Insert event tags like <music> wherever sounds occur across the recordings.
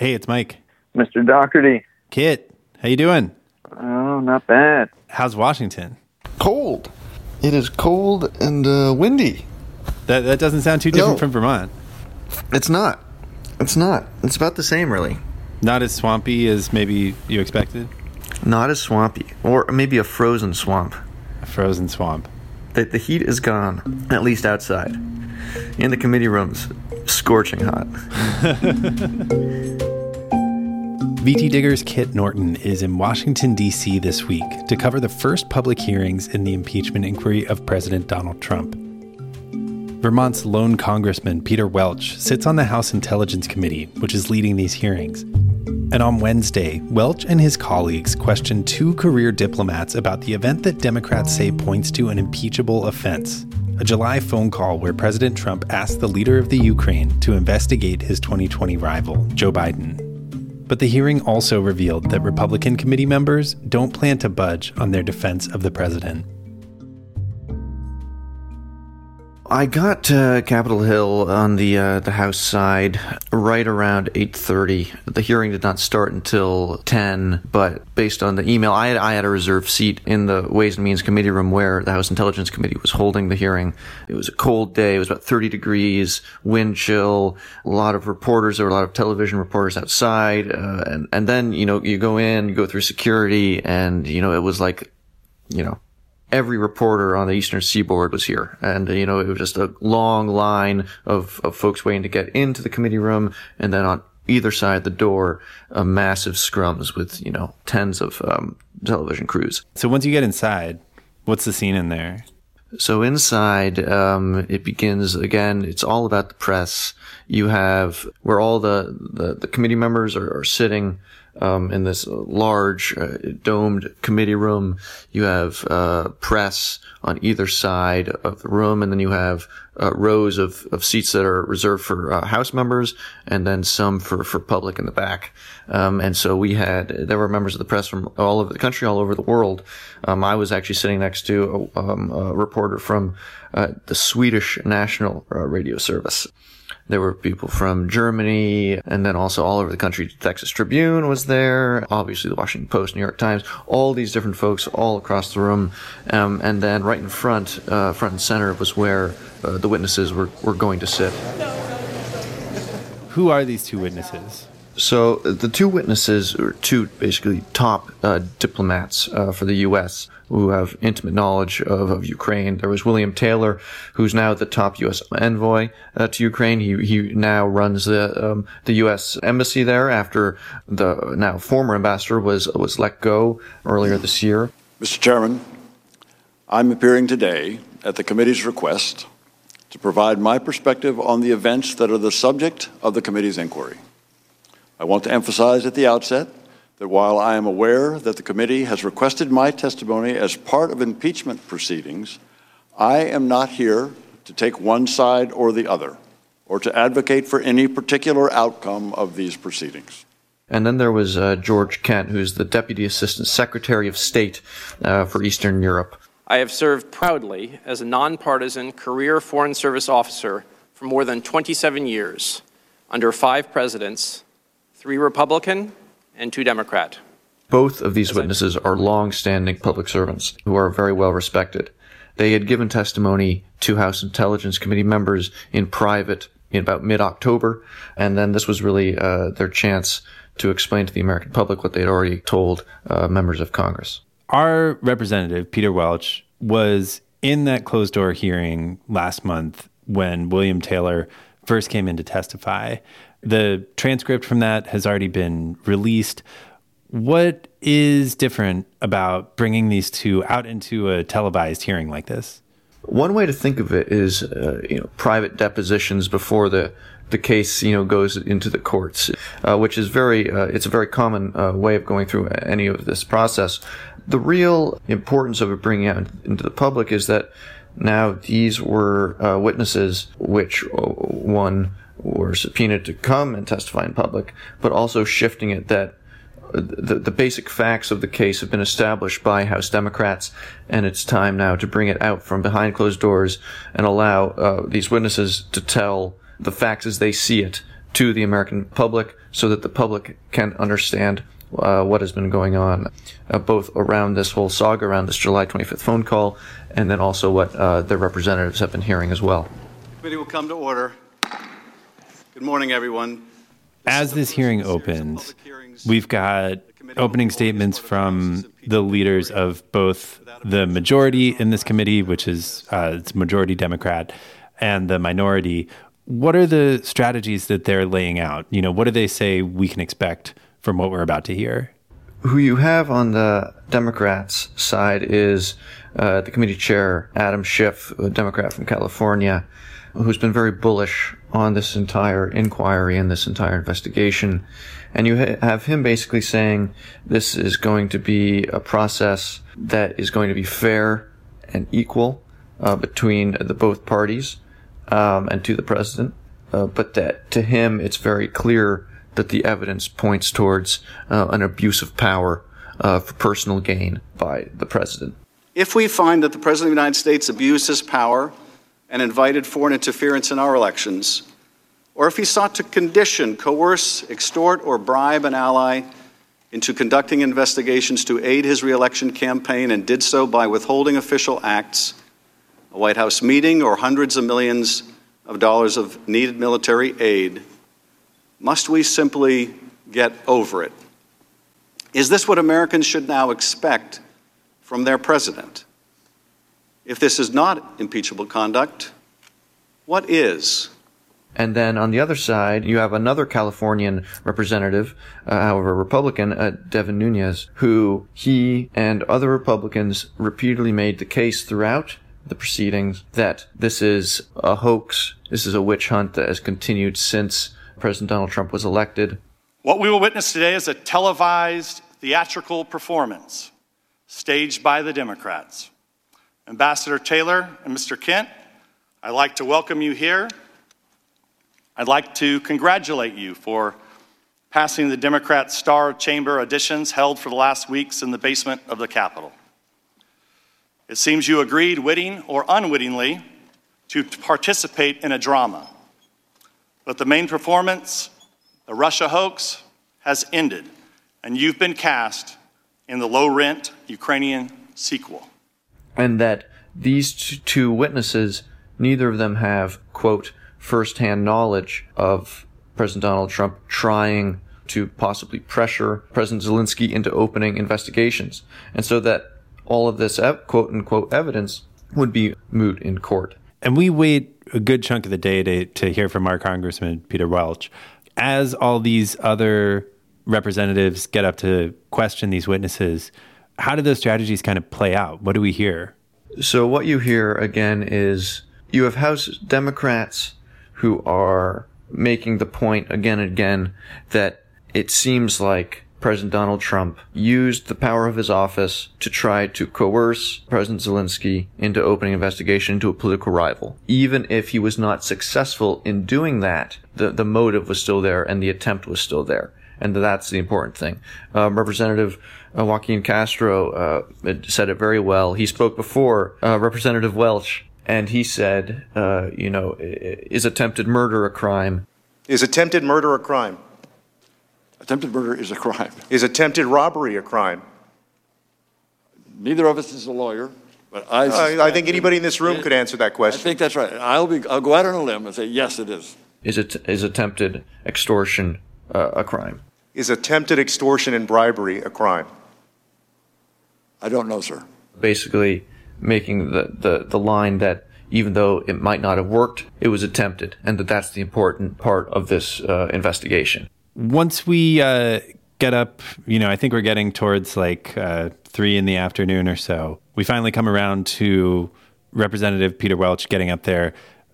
Hey, it's Mike. Mr. Doherty. Kit, how you doing? Oh, not bad. How's Washington? Cold. It is cold and uh, windy. That that doesn't sound too different No. from Vermont. It's not. It's not. It's about the same, really. Not as swampy as maybe you expected. Not as swampy, or maybe a frozen swamp. A frozen swamp. The, the heat is gone, at least outside. In the committee rooms, scorching hot. <laughs> VT Digger's Kit Norton is in Washington, D.C. this week to cover the first public hearings in the impeachment inquiry of President Donald Trump. Vermont's lone congressman, Peter Welch, sits on the House Intelligence Committee, which is leading these hearings. And on Wednesday, Welch and his colleagues questioned two career diplomats about the event that Democrats say points to an impeachable offense a July phone call where President Trump asked the leader of the Ukraine to investigate his 2020 rival, Joe Biden. But the hearing also revealed that Republican committee members don't plan to budge on their defense of the president. I got to Capitol Hill on the uh, the House side right around eight thirty. The hearing did not start until ten, but based on the email, I had I had a reserved seat in the Ways and Means Committee room where the House Intelligence Committee was holding the hearing. It was a cold day. It was about thirty degrees, wind chill. A lot of reporters. There were a lot of television reporters outside, uh, and and then you know you go in, you go through security, and you know it was like, you know every reporter on the eastern seaboard was here and you know it was just a long line of, of folks waiting to get into the committee room and then on either side of the door uh, massive scrums with you know tens of um, television crews So once you get inside, what's the scene in there? so inside, um, it begins again. It's all about the press. You have where all the the, the committee members are, are sitting um, in this large uh, domed committee room. You have uh, press on either side of the room, and then you have uh, rows of, of seats that are reserved for uh, House members, and then some for, for public in the back. Um, and so we had there were members of the press from all over the country, all over the world. Um, I was actually sitting next to a, um, a reporter from uh, the Swedish National uh, Radio Service. There were people from Germany and then also all over the country. The Texas Tribune was there, obviously the Washington Post, New York Times, all these different folks all across the room. Um, and then right in front, uh, front and center was where uh, the witnesses were, were going to sit. Who are these two witnesses? So the two witnesses or two basically top uh, diplomats uh, for the U.S. who have intimate knowledge of, of Ukraine. There was William Taylor, who's now the top U.S. envoy uh, to Ukraine. He he now runs the um, the U.S. embassy there after the now former ambassador was was let go earlier this year. Mr. Chairman, I'm appearing today at the committee's request to provide my perspective on the events that are the subject of the committee's inquiry. I want to emphasize at the outset that while I am aware that the committee has requested my testimony as part of impeachment proceedings, I am not here to take one side or the other, or to advocate for any particular outcome of these proceedings. And then there was uh, George Kent, who's the Deputy Assistant Secretary of State uh, for Eastern Europe. I have served proudly as a nonpartisan career Foreign Service officer for more than 27 years under five presidents, three Republican and two Democrat. Both of these witnesses are long-standing public servants who are very well respected. They had given testimony to House Intelligence Committee members in private in about mid-October, and then this was really uh, their chance to explain to the American public what they had already told uh, members of Congress. Our representative, Peter Welch, was in that closed door hearing last month when William Taylor first came in to testify. The transcript from that has already been released. What is different about bringing these two out into a televised hearing like this? One way to think of it is, uh, you know, private depositions before the the case, you know, goes into the courts, uh, which is very, uh, it's a very common uh, way of going through any of this process. The real importance of it bringing out into the public is that now these were uh, witnesses, which uh, one were subpoenaed to come and testify in public, but also shifting it that the, the basic facts of the case have been established by House Democrats, and it's time now to bring it out from behind closed doors and allow uh, these witnesses to tell the facts as they see it to the American public so that the public can understand uh, what has been going on, uh, both around this whole saga, around this July 25th phone call, and then also what uh, their representatives have been hearing as well. Committee will come to order. Good morning, everyone. As this hearing opens, we've got opening statements from the leaders of both the majority in this committee, which is uh, it's majority Democrat, and the minority. What are the strategies that they're laying out? You know, what do they say we can expect from what we're about to hear? Who you have on the Democrats' side is uh, the committee chair, Adam Schiff, a Democrat from California, who's been very bullish on this entire inquiry and this entire investigation. And you ha- have him basically saying this is going to be a process that is going to be fair and equal uh, between the both parties um, and to the president. Uh, but that to him, it's very clear that the evidence points towards uh, an abuse of power uh, for personal gain by the president. If we find that the President of the United States abused his power and invited foreign interference in our elections, or if he sought to condition, coerce, extort, or bribe an ally into conducting investigations to aid his reelection campaign and did so by withholding official acts, a White House meeting, or hundreds of millions of dollars of needed military aid, must we simply get over it? Is this what Americans should now expect from their president? If this is not impeachable conduct, what is? And then on the other side, you have another Californian representative, uh, however Republican, uh, Devin Nunes, who he and other Republicans repeatedly made the case throughout the proceedings that this is a hoax, this is a witch hunt that has continued since President Donald Trump was elected. What we will witness today is a televised theatrical performance staged by the Democrats. Ambassador Taylor and Mr. Kent, I'd like to welcome you here. I'd like to congratulate you for passing the Democrat Star Chamber auditions held for the last weeks in the basement of the Capitol. It seems you agreed, witting or unwittingly, to participate in a drama. But the main performance, the Russia hoax, has ended, and you've been cast in the low rent Ukrainian sequel. And that these two witnesses, neither of them have, quote, firsthand knowledge of President Donald Trump trying to possibly pressure President Zelensky into opening investigations. And so that all of this quote unquote evidence would be moot in court. And we wait a good chunk of the day to, to hear from our Congressman, Peter Welch. As all these other representatives get up to question these witnesses, how do those strategies kind of play out? What do we hear? So, what you hear again is you have House Democrats who are making the point again and again that it seems like President Donald Trump used the power of his office to try to coerce President Zelensky into opening investigation into a political rival. Even if he was not successful in doing that, the, the motive was still there and the attempt was still there. And that's the important thing. Um, Representative uh, Joaquin Castro uh, said it very well. He spoke before uh, Representative Welch and he said, uh, you know, is attempted murder a crime? Is attempted murder a crime? Attempted murder is a crime. <laughs> Is attempted robbery a crime? Neither of us is a lawyer, but I. Uh, I think anybody in this room it, could answer that question. I think that's right. I'll be. I'll go out on a limb and say yes, it is. Is it is attempted extortion uh, a crime? Is attempted extortion and bribery a crime? I don't know, sir. Basically, making the, the, the line that even though it might not have worked, it was attempted, and that that's the important part of this uh, investigation. Once we uh, get up, you know, I think we're getting towards like uh, three in the afternoon or so. We finally come around to Representative Peter Welch getting up there,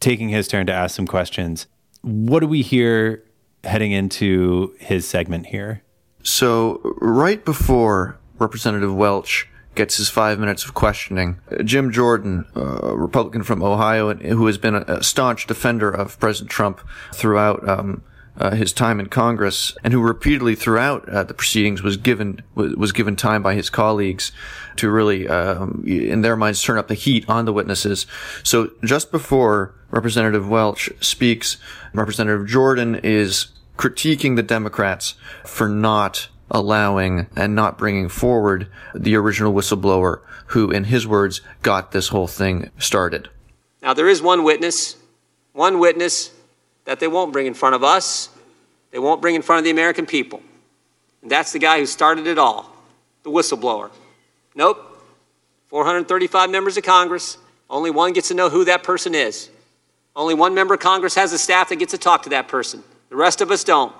taking his turn to ask some questions. What do we hear heading into his segment here? So, right before Representative Welch gets his five minutes of questioning. Jim Jordan, a Republican from Ohio, who has been a staunch defender of President Trump throughout um, uh, his time in Congress and who repeatedly throughout uh, the proceedings was given was given time by his colleagues to really, um, in their minds, turn up the heat on the witnesses. So just before Representative Welch speaks, Representative Jordan is critiquing the Democrats for not allowing and not bringing forward the original whistleblower who, in his words, got this whole thing started. Now, there is one witness, one witness that they won't bring in front of us, they won't bring in front of the American people. And that's the guy who started it all, the whistleblower. Nope. 435 members of Congress, only one gets to know who that person is. Only one member of Congress has a staff that gets to talk to that person. The rest of us don't.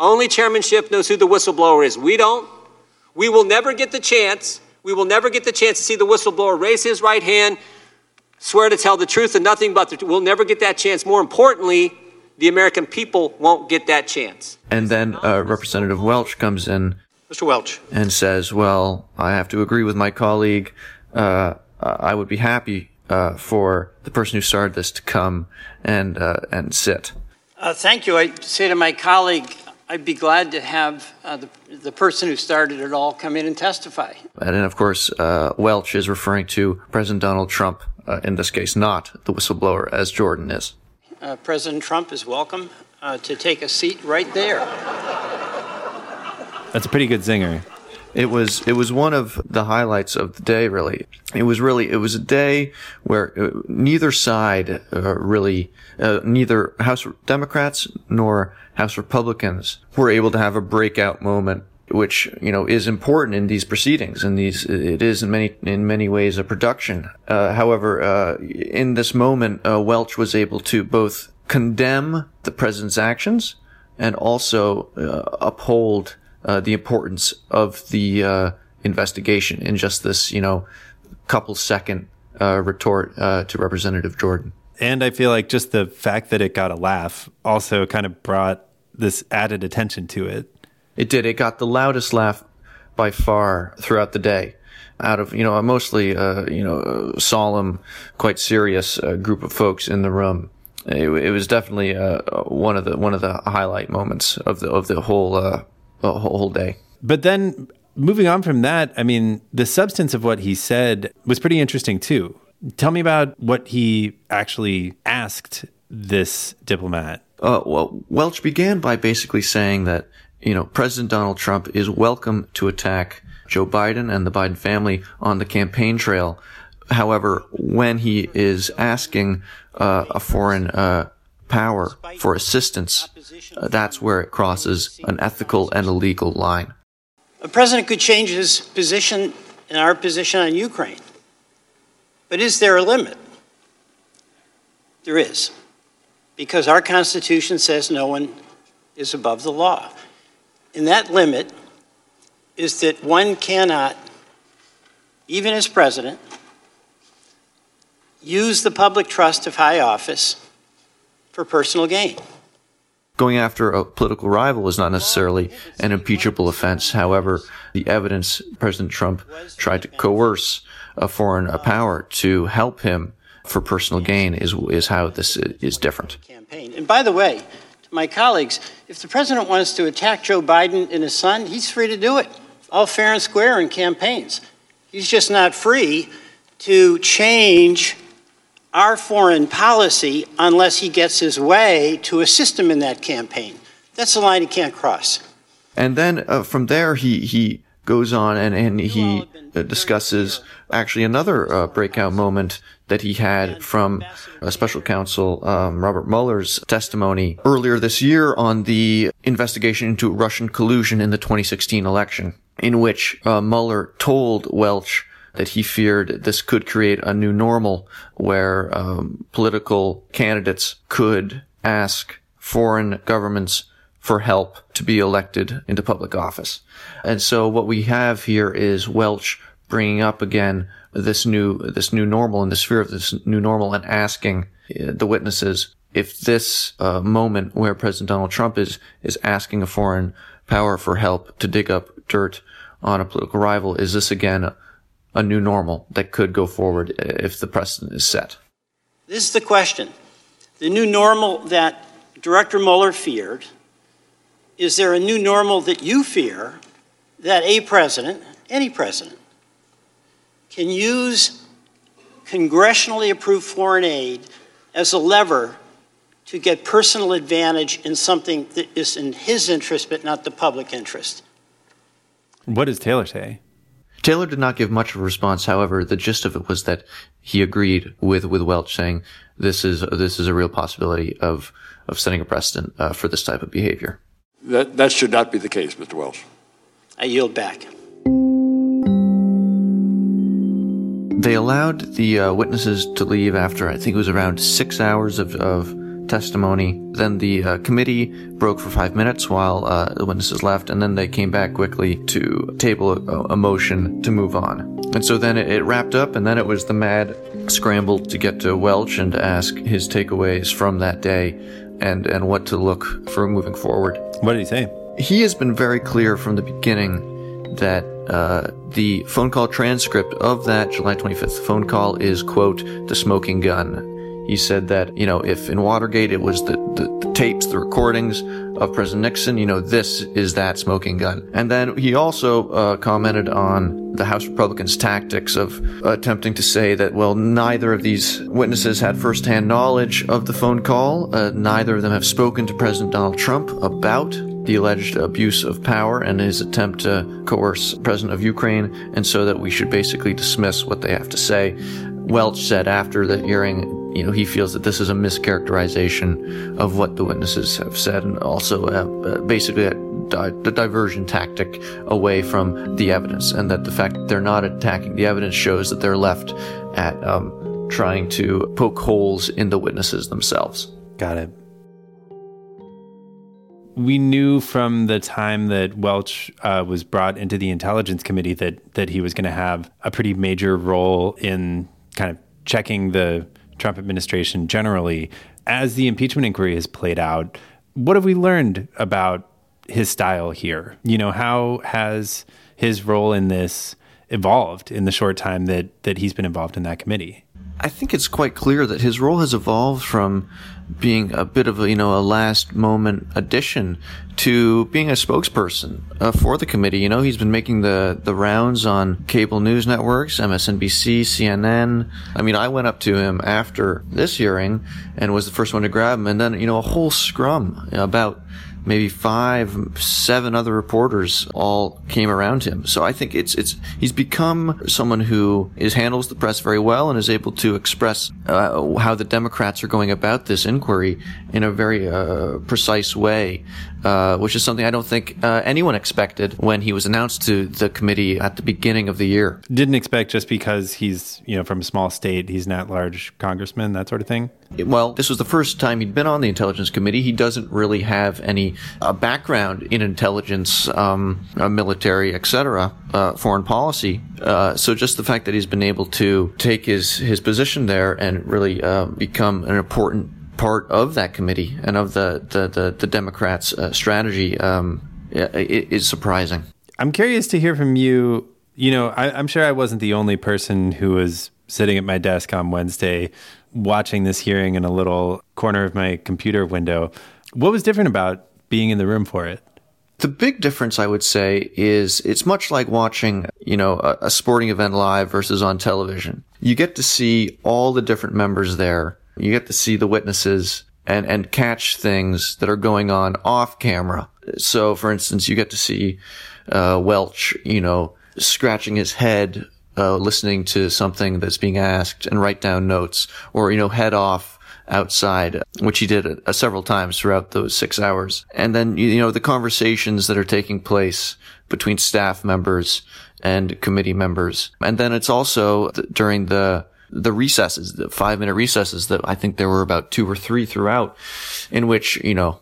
Only Chairman Schiff knows who the whistleblower is. We don't. We will never get the chance. We will never get the chance to see the whistleblower raise his right hand, swear to tell the truth and nothing but the truth. We'll never get that chance. More importantly, the American people won't get that chance. And then uh, Representative Welch comes in. Mr. Welch. And says, well, I have to agree with my colleague. Uh, I would be happy uh, for the person who started this to come and, uh, and sit. Uh, thank you. I say to my colleague, I'd be glad to have uh, the, the person who started it all come in and testify. And then, of course, uh, Welch is referring to President Donald Trump, uh, in this case, not the whistleblower, as Jordan is. Uh, President Trump is welcome uh, to take a seat right there. That's a pretty good zinger. It was it was one of the highlights of the day. Really, it was really it was a day where uh, neither side uh, really uh, neither House Democrats nor House Republicans were able to have a breakout moment which you know is important in these proceedings and these it is in many in many ways a production uh, however uh, in this moment uh, welch was able to both condemn the president's actions and also uh, uphold uh, the importance of the uh, investigation in just this you know couple second retort to representative jordan and I feel like just the fact that it got a laugh also kind of brought this added attention to it. It did. It got the loudest laugh by far throughout the day. Out of you know a mostly uh, you know solemn, quite serious uh, group of folks in the room, it, it was definitely uh, one of the one of the highlight moments of the of the whole uh, whole day. But then moving on from that, I mean, the substance of what he said was pretty interesting too. Tell me about what he actually asked this diplomat. Uh, well, Welch began by basically saying that, you know, President Donald Trump is welcome to attack Joe Biden and the Biden family on the campaign trail. However, when he is asking uh, a foreign uh, power for assistance, uh, that's where it crosses an ethical and a legal line. A president could change his position and our position on Ukraine. But is there a limit? There is, because our Constitution says no one is above the law. And that limit is that one cannot, even as president, use the public trust of high office for personal gain. Going after a political rival is not necessarily an impeachable offense. However, the evidence President Trump tried to coerce a foreign uh, power to help him for personal gain is is how this is different. Campaign. And by the way, to my colleagues, if the president wants to attack Joe Biden and his son, he's free to do it, all fair and square in campaigns. He's just not free to change our foreign policy unless he gets his way to assist him in that campaign. That's the line he can't cross. And then uh, from there, he he goes on and, and he uh, discusses actually another uh, breakout moment that he had from uh, special counsel um, Robert Mueller's testimony earlier this year on the investigation into Russian collusion in the 2016 election, in which uh, Mueller told Welch that he feared this could create a new normal where um, political candidates could ask foreign governments for help to be elected into public office. And so what we have here is Welch bringing up again this new, this new normal in the sphere of this new normal and asking uh, the witnesses if this uh, moment where President Donald Trump is, is asking a foreign power for help to dig up dirt on a political rival, is this again a, a new normal that could go forward if the precedent is set? This is the question. The new normal that Director Mueller feared is there a new normal that you fear that a president, any president, can use congressionally approved foreign aid as a lever to get personal advantage in something that is in his interest but not the public interest? What does Taylor say? Taylor did not give much of a response. However, the gist of it was that he agreed with, with Welch saying this is, this is a real possibility of, of setting a precedent uh, for this type of behavior. That, that should not be the case, Mr. Welch. I yield back. They allowed the uh, witnesses to leave after I think it was around six hours of, of testimony. Then the uh, committee broke for five minutes while uh, the witnesses left, and then they came back quickly to table a, a motion to move on. And so then it, it, wrapped up, and then it was the mad scramble to get to Welch and to ask his takeaways from that day and, and what to look for moving forward. What did he say? He has been very clear from the beginning that uh, the phone call transcript of that July 25th phone call is, quote, the smoking gun. He said that, you know, if in Watergate it was the, the, the, tapes, the recordings of President Nixon, you know, this is that smoking gun. And then he also uh, commented on the House Republicans' tactics of attempting to say that, well, neither of these witnesses had firsthand knowledge of the phone call. Uh, neither of them have spoken to President Donald Trump about the alleged abuse of power and his attempt to coerce President of Ukraine, and so that we should basically dismiss what they have to say. Welch said after the hearing, you know, he feels that this is a mischaracterization of what the witnesses have said, and also uh, basically a, di- diversion tactic away from the evidence, and that the fact that they're not attacking the evidence shows that they're left at um, trying to poke holes in the witnesses themselves. Got it we knew from the time that Welch uh, was brought into the Intelligence Committee that that he was going to have a pretty major role in kind of checking the Trump administration generally. As the impeachment inquiry has played out, what have we learned about his style here? You know, how has his role in this evolved in the short time that that he's been involved in that committee? I think it's quite clear that his role has evolved from being a bit of a, you know, a last moment addition to being a spokesperson uh, for the committee. You know, he's been making the, the rounds on cable news networks, MSNBC, CNN. I mean, I went up to him after this hearing and was the first one to grab him. And then, you know, a whole scrum about maybe five, seven other reporters all came around him. So I think it's it's he's become someone who is handles the press very well and is able to express uh, how the Democrats are going about this inquiry in a very uh, precise way uh, which is something I don't think uh, anyone expected when he was announced to the committee at the beginning of the year. Didn't expect just because he's you know from a small state, he's not large congressman, that sort of thing. Well, this was the first time he'd been on the intelligence committee. He doesn't really have any uh, background in intelligence, um, uh, military, etc., uh, foreign policy. so just the fact that he's been able to take his his position there and really become an important part of that committee and of the the the, the Democrats' uh, strategy um, is surprising. I'm curious to hear from you. You know, I, I'm sure I wasn't the only person who was sitting at my desk on Wednesday watching this hearing in a little corner of my computer window. What was different about being in the room for it? The big difference, I would say, is it's much like watching, you know, a, a, sporting event live versus on television. You get to see all the different members there you get to see the witnesses and, and catch things that are going on off camera. So, for instance, you get to see, uh, Welch, you know, scratching his head, uh, listening to something that's being asked and write down notes or, you know, head off outside, which he did uh, several times throughout those six hours. And then, you know, the conversations that are taking place between staff members and committee members. And then it's also th- during the the recesses, the five minute recesses that I think there were about two or three throughout in which, you know,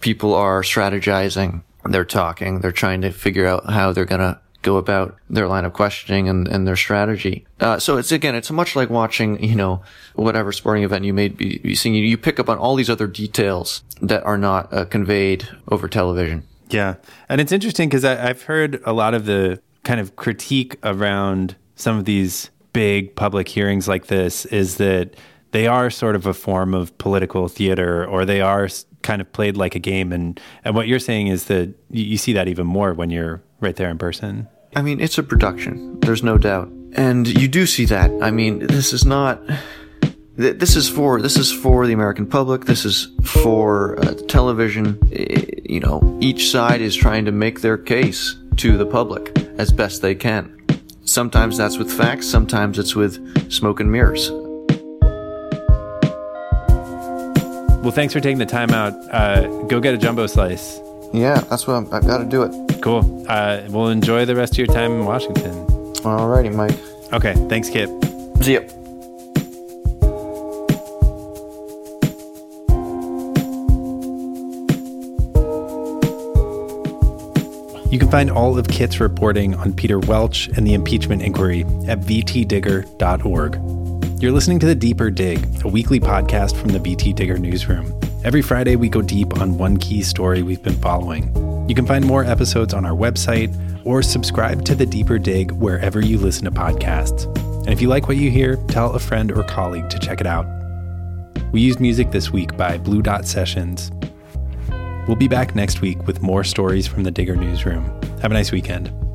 people are strategizing, they're talking, they're trying to figure out how they're going to go about their line of questioning and, and their strategy. Uh, so it's again, it's much like watching, you know, whatever sporting event you may be, be seeing. You pick up on all these other details that are not uh, conveyed over television. Yeah. And it's interesting because I've heard a lot of the kind of critique around some of these big public hearings like this is that they are sort of a form of political theater or they are kind of played like a game. And, and what you're saying is that you, see that even more when you're right there in person. I mean, it's a production. There's no doubt. And you do see that. I mean, this is not this is for this is for the American public. This is for uh, television. You know, each side is trying to make their case to the public as best they can. Sometimes that's with facts. Sometimes it's with smoke and mirrors. Well, thanks for taking the time out. Uh, go get a jumbo slice. Yeah, that's what I'm, I've got to do it. Cool. Uh, we'll enjoy the rest of your time in Washington. Alrighty, Mike. Okay. Thanks, Kit. See ya. You can find all of Kit's reporting on Peter Welch and the impeachment inquiry at vtdigger.org. You're listening to The Deeper Dig, a weekly podcast from the VT Digger newsroom. Every Friday, we go deep on one key story we've been following. You can find more episodes on our website or subscribe to The Deeper Dig wherever you listen to podcasts. And if you like what you hear, tell a friend or colleague to check it out. We used music this week by Blue Dot Sessions. We'll be back next week with more stories from the Digger newsroom. Have a nice weekend.